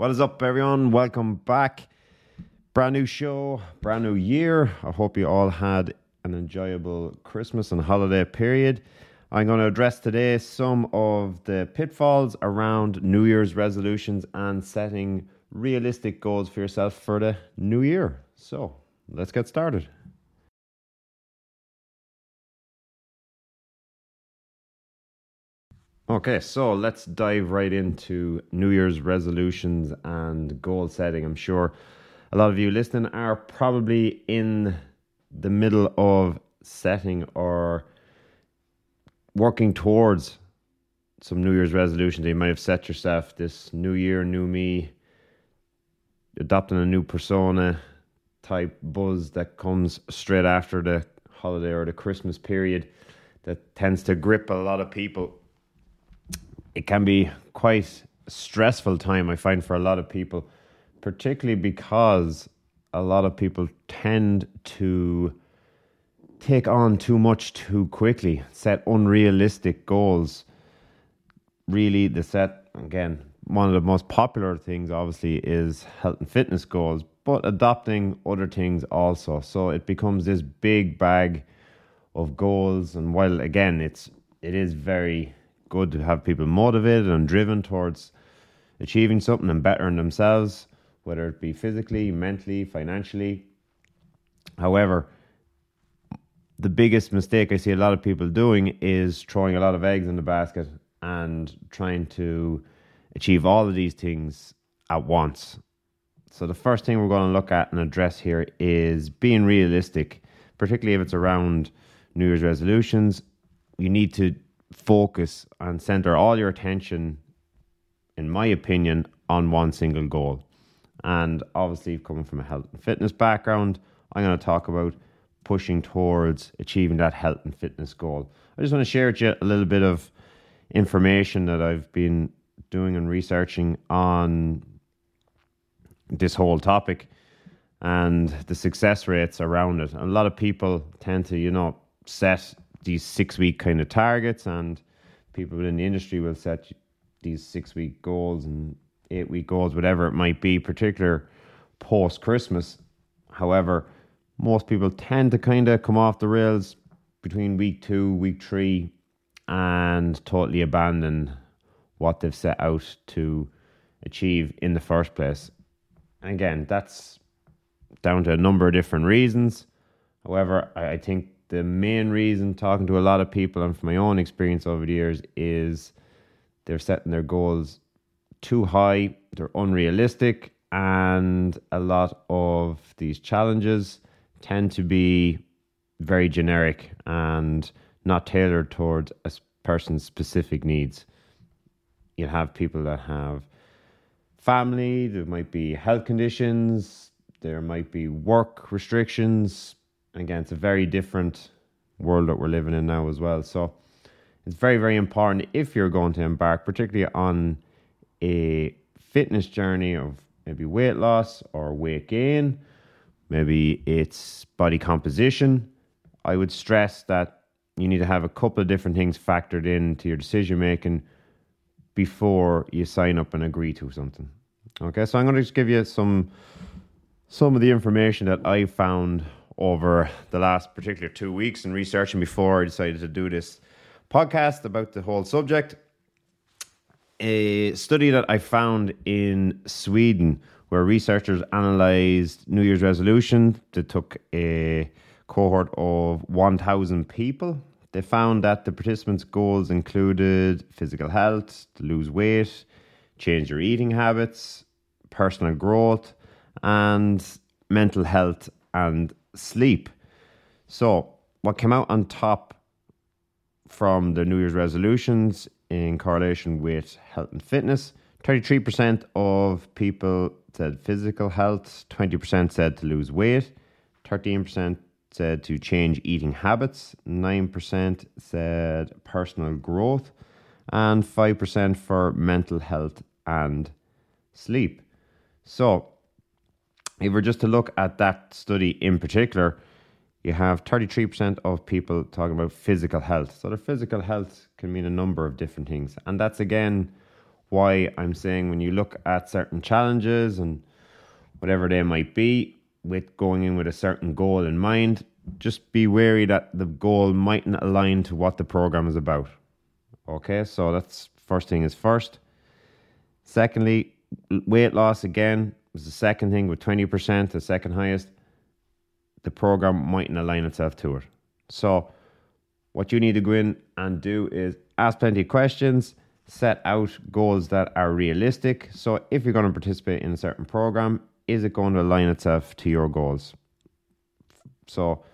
What is up, everyone? Welcome back. Brand new show, brand new year. I hope you all had an enjoyable Christmas and holiday period. I'm going to address today some of the pitfalls around New Year's resolutions and setting realistic goals for yourself for the new year. So, let's get started. Okay, so let's dive right into New Year's resolutions and goal setting. I'm sure a lot of you listening are probably in the middle of setting or working towards some New Year's resolutions. You might have set yourself this new year, new me, adopting a new persona type buzz that comes straight after the holiday or the Christmas period that tends to grip a lot of people it can be quite stressful time, I find, for a lot of people, particularly because a lot of people tend to take on too much too quickly, set unrealistic goals. Really, the set, again, one of the most popular things, obviously, is health and fitness goals, but adopting other things also. So it becomes this big bag of goals. And while, again, it's it is very good to have people motivated and driven towards achieving something and bettering themselves, whether it be physically, mentally, financially. However, the biggest mistake I see a lot of people doing is throwing a lot of eggs in the basket and trying to achieve all of these things at once. So, the first thing we're going to look at and address here is being realistic, particularly if it's around New Year's resolutions. You need to focus and center all your attention, in my opinion, on one single goal. And obviously, coming from a health and fitness background, I'm going to talk about pushing towards achieving that health and fitness goal. I just want to share with you a little bit of information that I've been doing and researching on this whole topic and the success rates around it. A lot of people tend to, you know, set these six week kind of targets, and people within the industry will set these six week goals and eight week goals, whatever it might be, particular post Christmas. However, most people tend to kind of come off the rails between week two, week three, and totally abandon what they've set out to achieve in the first place. And again, that's down to a number of different reasons. However, I think the main reason talking to a lot of people and from my own experience over the years is they're setting their goals too high, they're unrealistic, and a lot of these challenges tend to be very generic and not tailored towards a person's specific needs. You'll have people that have family, there might be health conditions, there might be work restrictions, again, it's a very different world that we're living in now as well. So it's very, very important if you're going to embark, particularly on a fitness journey of maybe weight loss or weight gain, maybe it's body composition. I would stress that you need to have a couple of different things factored into your decision making before you sign up and agree to something. Okay, so I'm going to just give you some some of the information that I found over the last particular two weeks in researching before I decided to do this podcast about the whole subject. A study that I found in Sweden where researchers analyzed New Year's resolution. They took a cohort of 1,000 people. They found that the participants' goals included physical health, to lose weight, change your eating habits, personal growth, and mental health and sleep. So, what came out on top from the New Year's resolutions in correlation with health and fitness 33% of people said physical health, 20% said to lose weight, 13% said to change eating habits, 9% said personal growth, and 5% for mental health and sleep. So, if we're just to look at that study in particular, you have 33% of people talking about physical health. So, their physical health can mean a number of different things. And that's again why I'm saying when you look at certain challenges and whatever they might be, with going in with a certain goal in mind, just be wary that the goal mightn't align to what the program is about. Okay, so that's first thing is first. Secondly, weight loss again was the second thing with 20%, the second highest. The program mightn't align itself to it. So, what you need to go in and do is ask plenty of questions, set out goals that are realistic. So, if you're going to participate in a certain program, is it going to align itself to your goals? So,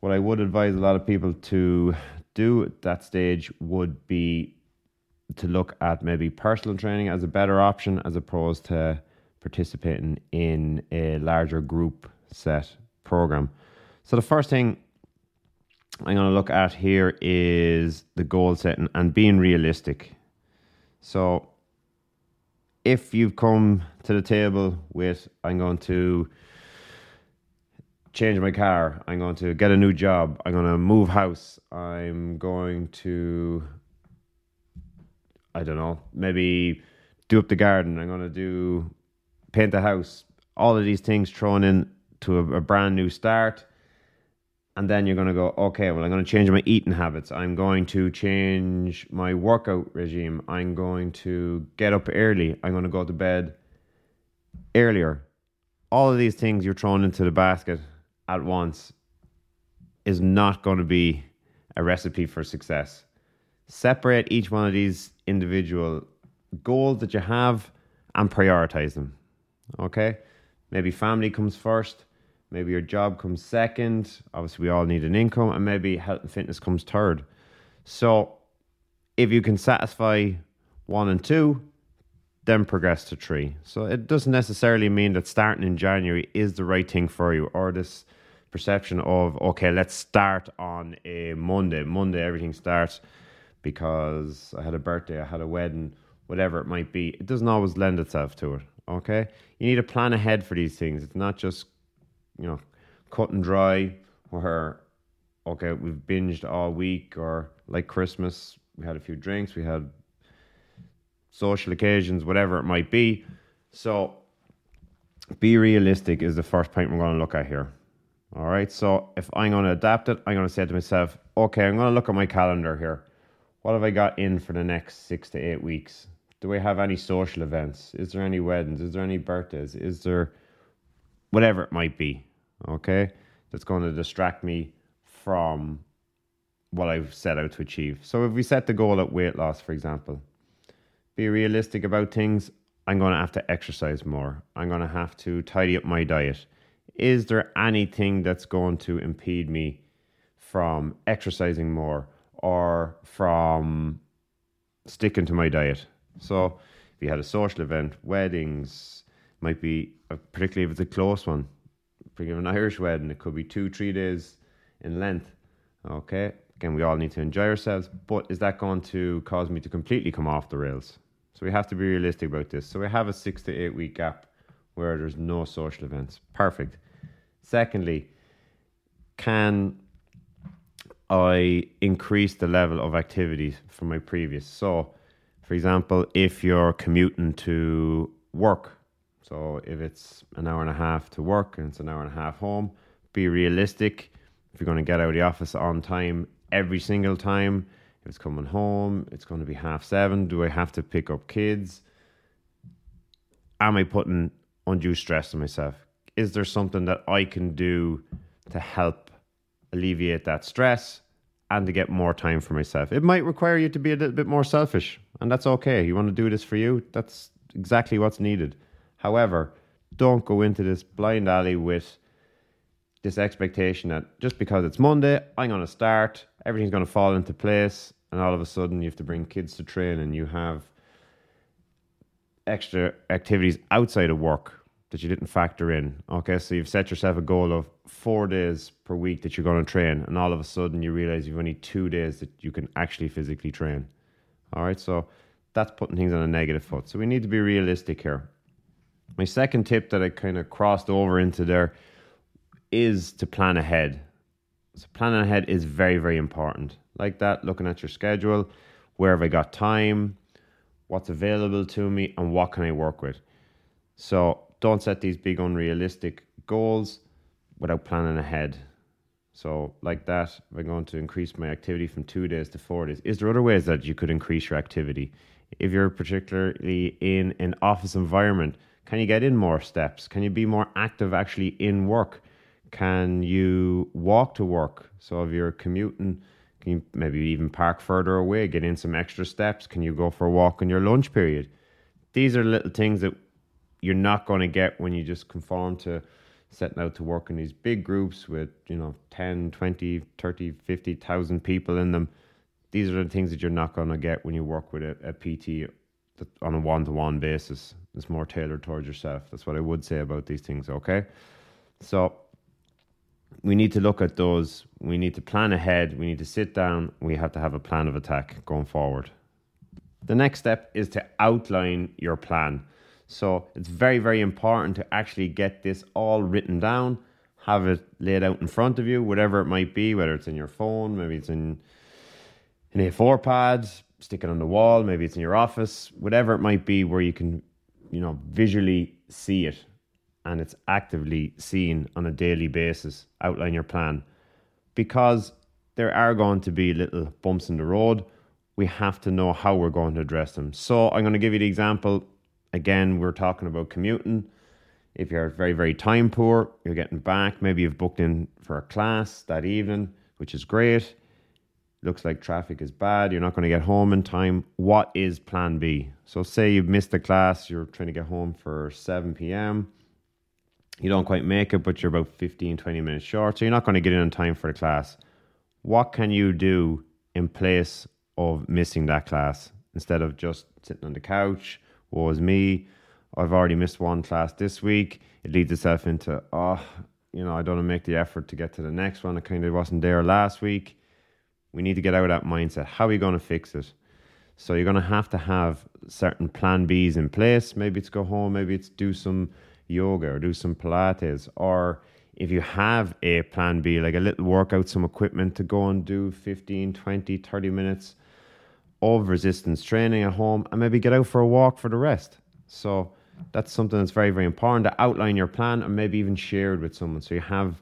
what I would advise a lot of people to do at that stage would be to look at maybe personal training as a better option as opposed to participating in a larger group set program. So, the first thing I'm going to look at here is the goal setting and being realistic. So, if you've come to the table with, I'm going to change my car, I'm going to get a new job, I'm going to move house, I'm going to, I don't know, maybe do up the garden, I'm going to do paint the house, all of these things thrown in to a, a brand new start. And then you're going to go okay well i'm going to change my eating habits. I'm going to change my workout regime. I'm going to get up early. I'm going to go to bed earlier. All of these things you're thrown into the basket at once is not going to be a recipe for success. Separate each one of these individual goals that you have and prioritize them okay maybe family comes first Maybe your job comes second. Obviously, we all need an income, and maybe health and fitness comes third. So, if you can satisfy one and two, then progress to three. So, it doesn't necessarily mean that starting in January is the right thing for you, or this perception of, okay, let's start on a Monday. Monday, everything starts because I had a birthday, I had a wedding, whatever it might be. It doesn't always lend itself to it. Okay, you need to plan ahead for these things. It's not just you know, cut and dry where okay, we've binged all week or like Christmas, we had a few drinks, we had social occasions, whatever it might be. So be realistic is the first point we're going to look at here. All right. So if I'm going to adapt it, I'm going to say to myself, okay, I'm going to look at my calendar here. What have I got in for the next six to eight weeks? Do we have any social events? Is there any weddings? Is there any birthdays? Is there whatever it might be, okay, that's going to distract me from what I've set out to achieve. So if we set the goal at weight loss, for example, be realistic about things. I'm going to have to exercise more. I'm going to have to tidy up my diet. Is there anything that's going to impede me from exercising more or from sticking to my diet? So, if you had a social event, weddings, might be uh, particularly if it's a close one. Bring an Irish wedding, it could be two, three days in length. Okay, again, we all need to enjoy ourselves, but is that going to cause me to completely come off the rails? So we have to be realistic about this. So we have a six to eight week gap where there's no social events. Perfect. Secondly, can I increase the level of activities from my previous? So, for example, if you're commuting to work so if it's an hour and a half to work and it's an hour and a half home, be realistic. If you're going to get out of the office on time every single time, if it's coming home, it's going to be half seven. Do I have to pick up kids? Am I putting undue stress on myself? Is there something that I can do to help alleviate that stress and to get more time for myself? It might require you to be a little bit more selfish, and that's okay. You want to do this for you, that's exactly what's needed. However, don't go into this blind alley with this expectation that just because it's Monday, I'm going to start, everything's going to fall into place, and all of a sudden you have to bring kids to train and you have extra activities outside of work that you didn't factor in. Okay, so you've set yourself a goal of four days per week that you're going to train, and all of a sudden you realize you've only two days that you can actually physically train. All right, so that's putting things on a negative foot. So we need to be realistic here. My second tip that I kind of crossed over into there is to plan ahead. So planning ahead is very, very important. Like that, looking at your schedule, where have I got time? what's available to me, and what can I work with. So don't set these big unrealistic goals without planning ahead. So, like that, I'm going to increase my activity from two days to four days, is there other ways that you could increase your activity? If you're particularly in an office environment, can you get in more steps? Can you be more active actually in work? Can you walk to work? So, if you're commuting, can you maybe even park further away, get in some extra steps? Can you go for a walk in your lunch period? These are little things that you're not going to get when you just conform to setting out to work in these big groups with, you know, 10, 20, 30, 50,000 people in them. These are the things that you're not going to get when you work with a, a PT on a one to one basis. It's more tailored towards yourself. That's what I would say about these things, okay? So we need to look at those. We need to plan ahead. We need to sit down. We have to have a plan of attack going forward. The next step is to outline your plan. So it's very, very important to actually get this all written down, have it laid out in front of you, whatever it might be, whether it's in your phone, maybe it's in an A4 pad, stick it on the wall, maybe it's in your office, whatever it might be where you can, you know, visually see it and it's actively seen on a daily basis. Outline your plan because there are going to be little bumps in the road. We have to know how we're going to address them. So I'm going to give you the example Again, we're talking about commuting. If you're very, very time poor, you're getting back. Maybe you've booked in for a class that evening, which is great. Looks like traffic is bad. You're not going to get home in time. What is plan B? So, say you've missed a class, you're trying to get home for 7 p.m. You don't quite make it, but you're about 15, 20 minutes short. So, you're not going to get in on time for the class. What can you do in place of missing that class instead of just sitting on the couch? Was me. I've already missed one class this week. It leads itself into, oh, you know, I don't make the effort to get to the next one. I kind of wasn't there last week. We need to get out of that mindset. How are we going to fix it? So you're going to have to have certain plan Bs in place. Maybe it's go home, maybe it's do some yoga or do some Pilates. Or if you have a plan B, like a little workout, some equipment to go and do 15, 20, 30 minutes of resistance training at home and maybe get out for a walk for the rest. So that's something that's very, very important to outline your plan and maybe even share it with someone so you have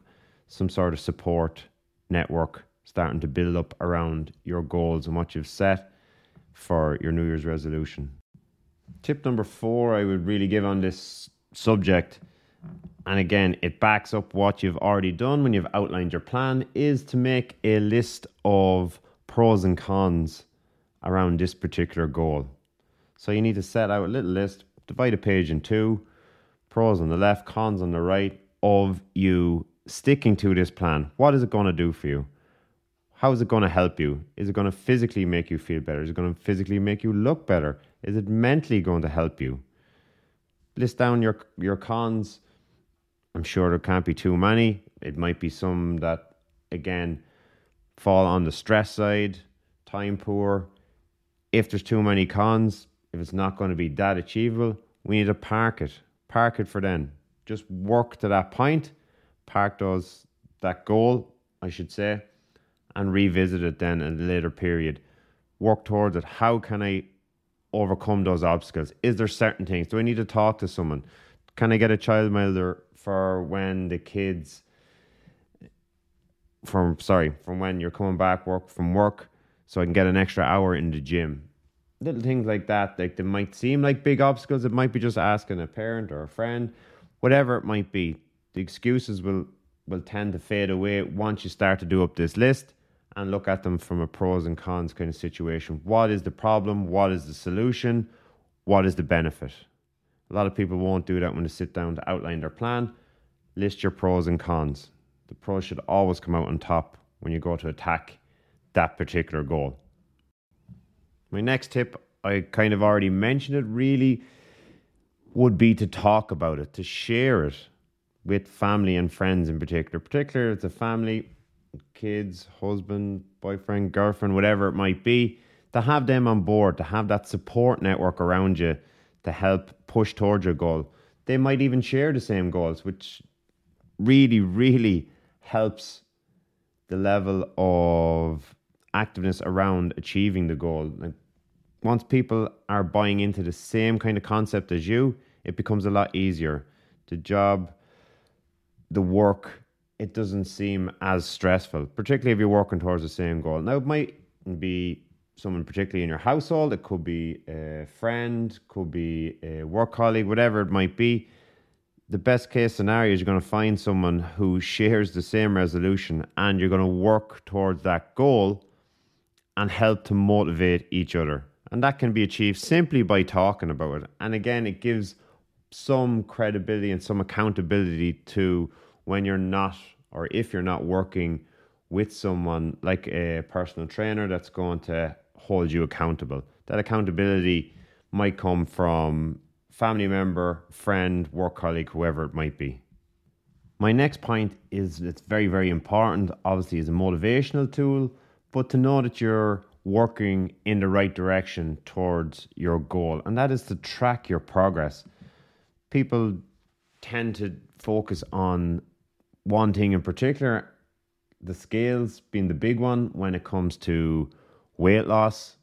some sort of support network starting to build up around your goals and what you've set for your New Year's resolution. Tip number four I would really give on this subject, and again, it backs up what you've already done when you've outlined your plan, is to make a list of pros and cons around this particular goal. So you need to set out a little list, divide a page in two, pros on the left, cons on the right, of you sticking to this plan. What is it going to do for you? How is it going to help you? Is it going to physically make you feel better? Is it going to physically make you look better? Is it mentally going to help you? List down your your cons. I'm sure there can't be too many. It might be some that again fall on the stress side, time poor, if there's too many cons, if it's not going to be that achievable, we need to park it. Park it for then. Just work to that point, park those that goal, I should say, and revisit it then in a later period. Work towards it. How can I overcome those obstacles? Is there certain things? Do I need to talk to someone? Can I get a child childminder for when the kids from sorry, from when you're coming back work from work so I can get an extra hour in the gym. Little things like that, like they might seem like big obstacles. It might be just asking a parent or a friend, whatever it might be. The excuses will will tend to fade away once you start to do up this list and look at them from a pros and cons kind of situation. What is the problem? What is the solution? What is the benefit? A lot of people won't do that when they sit down to outline their plan. List your pros and cons. The pros should always come out on top when you go to attack that particular goal. My next tip, I kind of already mentioned it, really would be to talk about it, to share it with family and friends in particular. Particular, it's a family, kids, husband, boyfriend, girlfriend, whatever it might be, to have them on board, to have that support network around you to help push towards your goal. They might even share the same goals, which really, really helps the level of activeness around achieving the goal. Like once people are buying into the same kind of concept as you, it becomes a lot easier. The job, the work, it doesn't seem as stressful, particularly if you're working towards the same goal. Now, it might be someone particularly in your household, it could be a friend, could be a work colleague, whatever it might be. The best case scenario is you're going to find someone who shares the same resolution and you're going to work towards that goal and help to motivate each other. And that can be achieved simply by talking about it. And again, it gives some credibility and some accountability to when you're not or if you're not working with someone like a personal trainer that's going to hold you accountable. That accountability might come from family member, friend, work colleague, whoever it might be. My next point is it's very, very important, obviously, as a motivational tool, but to know that you're working in the right direction towards your goal, and that is to track your progress. People tend to focus on one thing in particular, the scales being the big one when it comes to weight loss.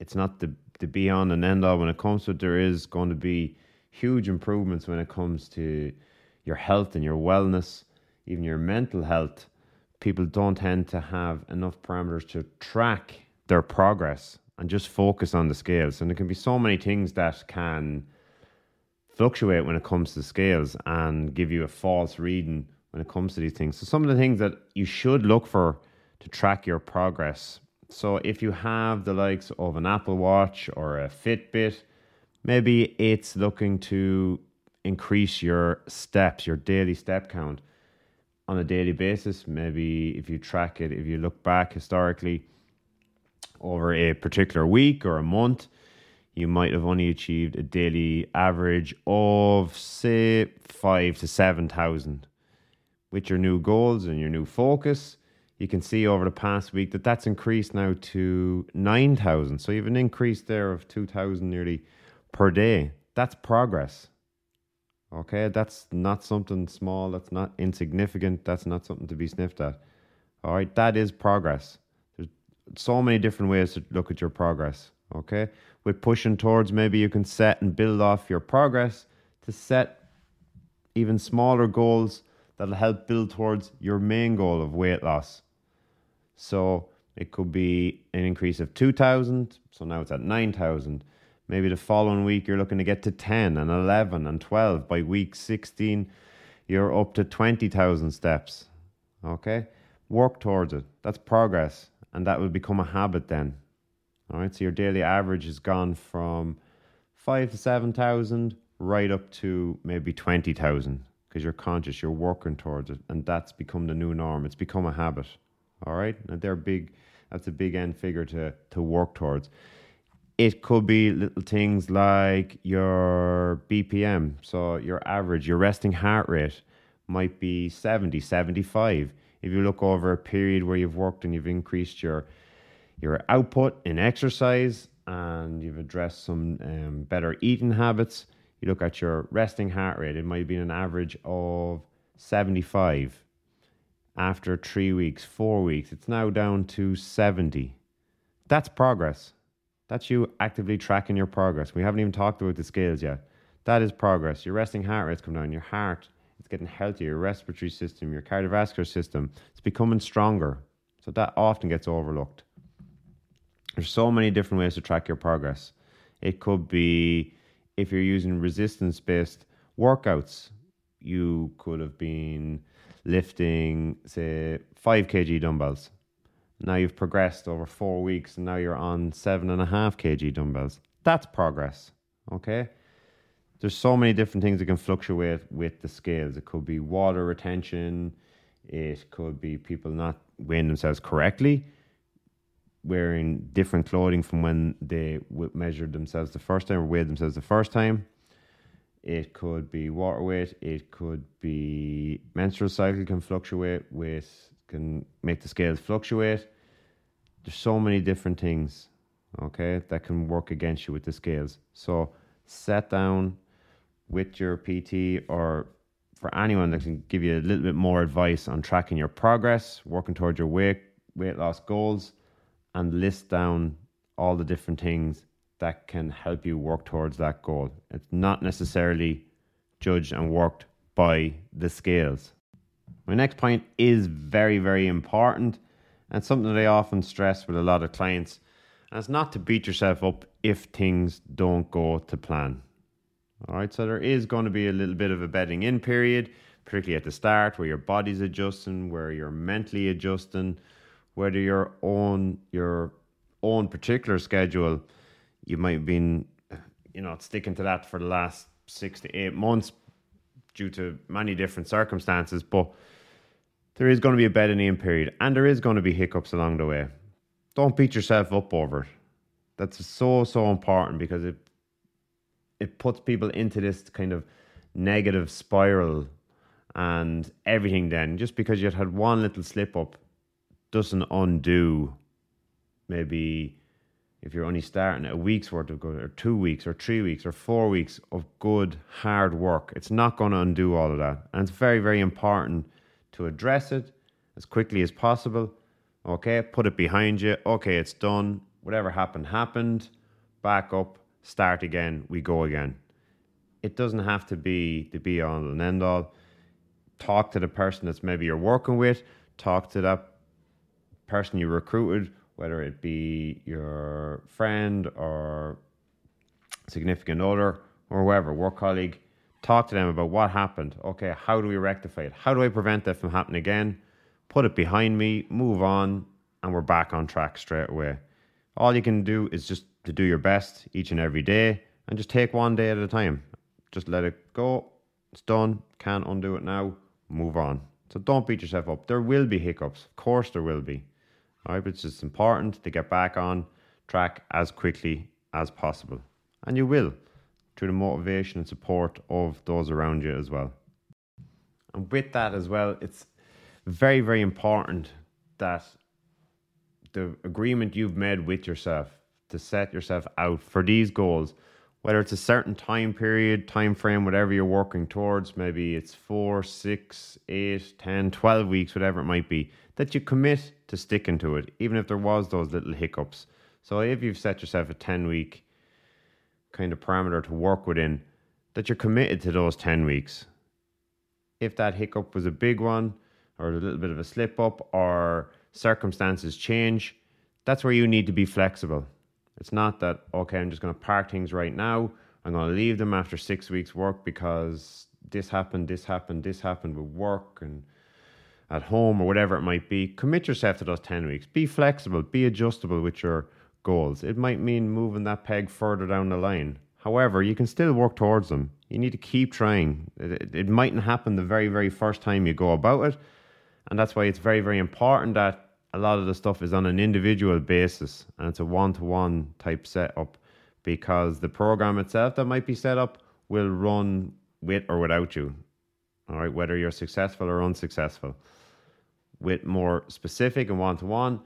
It's not the, the be on and end all when it comes to it. There is going to be huge improvements when it comes to your health and your wellness, even your mental health. People don't tend to have enough parameters to track their progress and just focus on the scales. And there can be so many things that can fluctuate when it comes to scales and give you a false reading when it comes to these things. So, some of the things that you should look for to track your progress. So, if you have the likes of an Apple Watch or a Fitbit, maybe it's looking to increase your steps, your daily step count on a daily basis. Maybe if you track it, if you look back historically, over a particular week or a month, you might have only achieved a daily average of say five to seven thousand. With your new goals and your new focus, you can see over the past week that that's increased now to nine thousand. So you have an increase there of two thousand nearly per day. That's progress. Okay, that's not something small. That's not insignificant. That's not something to be sniffed at. All right, that is progress There's so many different ways to look at your progress. Okay, with pushing towards maybe you can set and build off your progress to set even smaller goals that'll help build towards your main goal of weight loss. So it could be an increase of 2000, so now it's at 9000. Maybe the following week you're looking to get to 10 and 11 and 12. By week 16, you're up to 20,000 steps. Okay? Work towards it. That's progress and that will become a habit then. All right, so your daily average has gone from five to seven thousand right up to maybe twenty thousand because you're conscious, you're working towards it, and that's become the new norm. It's become a habit. All right, and they're big. That's a big end figure to to work towards. It could be little things like your BPM, so your average, your resting heart rate might be 70, 75 if you look over a period where you've worked and you've increased your your output in exercise and you've addressed some um, better eating habits, you look at your resting heart rate, it might be an average of 75. After three weeks, four weeks, it's now down to 70. That's progress. That's you actively tracking your progress. We haven't even talked about the scales yet. That is progress. Your resting heart rate's come down, your heart it's getting healthier. Your respiratory system, your cardiovascular system, it's becoming stronger. So that often gets overlooked. There's so many different ways to track your progress. It could be if you're using resistance based workouts, you could have been lifting, say, 5 kg dumbbells. Now you've progressed over four weeks and now you're on seven and a half kg dumbbells. That's progress. Okay there's so many different things that can fluctuate with the scales. It could be water retention. It could be people not weighing themselves correctly, wearing different clothing from when they measured themselves the first time or weighed themselves the first time. It could be water weight. It could be menstrual cycle can fluctuate with can make the scales fluctuate. There's so many different things, okay, that can work against you with the scales. So set down, with your PT or for anyone that can give you a little bit more advice on tracking your progress, working towards your weight weight loss goals, and list down all the different things that can help you work towards that goal. It's not necessarily judged and worked by the scales. My next point is very, very important and something that I often stress with a lot of clients. And it's not to beat yourself up if things don't go to plan. All right, so there is going to be a little bit of a bedding in period, particularly at the start, where your body's adjusting, where you're mentally adjusting, whether your own your own particular schedule, you might have been, you know, sticking to that for the last six to eight months due to many different circumstances, but there is going to be a bedding in period and there is going to be hiccups along the way. Don't beat yourself up over it. That's so so important because it it puts people into this kind of negative spiral and everything then just because you had one little slip up doesn't undo maybe if you're only starting a week's worth of good or two weeks or three weeks or four weeks of good hard work it's not going to undo all of that and it's very very important to address it as quickly as possible. Okay put it behind you. Okay it's done. Whatever happened happened. Back up start again we go again. It doesn't have to be the be all and end all talk to the person that's maybe you're working with. Talk to that person you recruited whether it be your friend or significant other or whoever, work colleague, talk to them about what happened. Okay, how do we rectify it? How do I prevent that from happening again? Put it behind me, move on, and we're back on track straight away. All you can do is just to do your best each and every day and just take one day at a time. Just let it go. It's done. Can't undo it now. Move on. So don't beat yourself up. There will be hiccups. Of course, there will be. All right, but it's just important to get back on track as quickly as possible. And you will through the motivation and support of those around you as well. And with that as well, it's very, very important that the agreement you've made with yourself to set yourself out for these goals whether it's a certain time period, time frame, whatever you're working towards, maybe it's four, six, eight, ten, twelve weeks, whatever it might be, that you commit to sticking to it, even if there was those little hiccups. So if you've set yourself a 10 week kind of parameter to work within, that you're committed to those 10 weeks. If that hiccup was a big one, or a little bit of a slip up, or circumstances change, that's where you need to be flexible it's not that, okay, I'm just going to park things right now. I'm going to leave them after six weeks' work because this happened, this happened, this happened with work and at home or whatever it might be. Commit yourself to those 10 weeks. Be flexible, be adjustable with your goals. It might mean moving that peg further down the line. However, you can still work towards them. You need to keep trying. It, it, it mightn't happen the very, very first time you go about it. And that's why it's very, very important that a lot of the stuff is on an individual basis and it's a one to one type setup because the program itself that might be set up will run with or without you. All right, whether you're successful or unsuccessful. With more specific and one to one,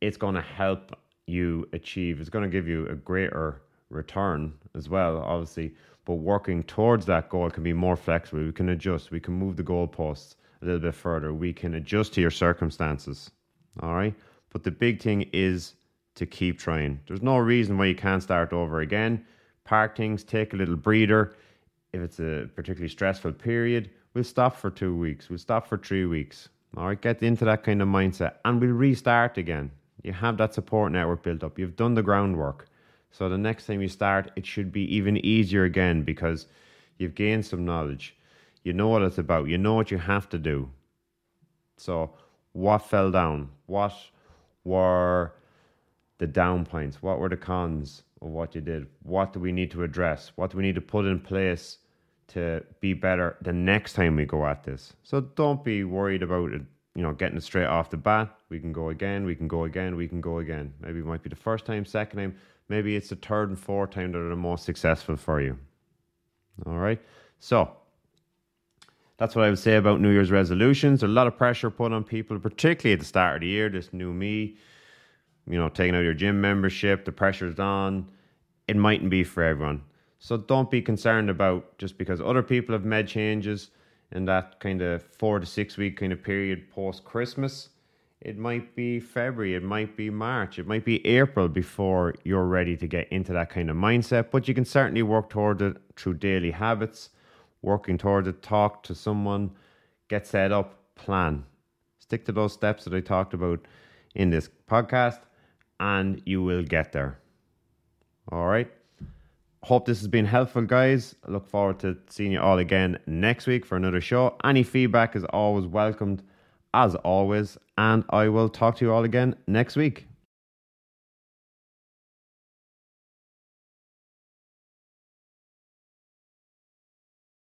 it's going to help you achieve, is going to give you a greater return as well, obviously. But working towards that goal can be more flexible. We can adjust, we can move the goalposts a little bit further, we can adjust to your circumstances. All right. But the big thing is to keep trying. There's no reason why you can't start over again. Park things, take a little breather. If it's a particularly stressful period, we'll stop for two weeks, we'll stop for three weeks. All right, get into that kind of mindset and we'll restart again. You have that support network built up, you've done the groundwork. So the next time you start, it should be even easier again because you've gained some knowledge. You know what it's about, you know what you have to do. So what fell down? What were the down points? What were the cons of what you did? What do we need to address? What do we need to put in place to be better the next time we go at this? So don't be worried about it, you know, getting it straight off the bat. We can go again, we can go again, we can go again. Maybe it might be the first time, second time, maybe it's the third and fourth time that are the most successful for you. All right. So that's what I would say about New Year's resolutions. There's a lot of pressure put on people, particularly at the start of the year. This new me, you know, taking out your gym membership, the pressure's on. It mightn't be for everyone. So don't be concerned about just because other people have made changes in that kind of four to six week kind of period post Christmas. It might be February, it might be March, it might be April before you're ready to get into that kind of mindset. But you can certainly work toward it through daily habits, working toward it, talk to someone, get set up, plan. Stick to those steps that I talked about in this podcast, and you will get there. All right. Hope this has been helpful, guys. I look forward to seeing you all again next week for another show. Any feedback is always welcomed, as always, and I will talk to you all again next week.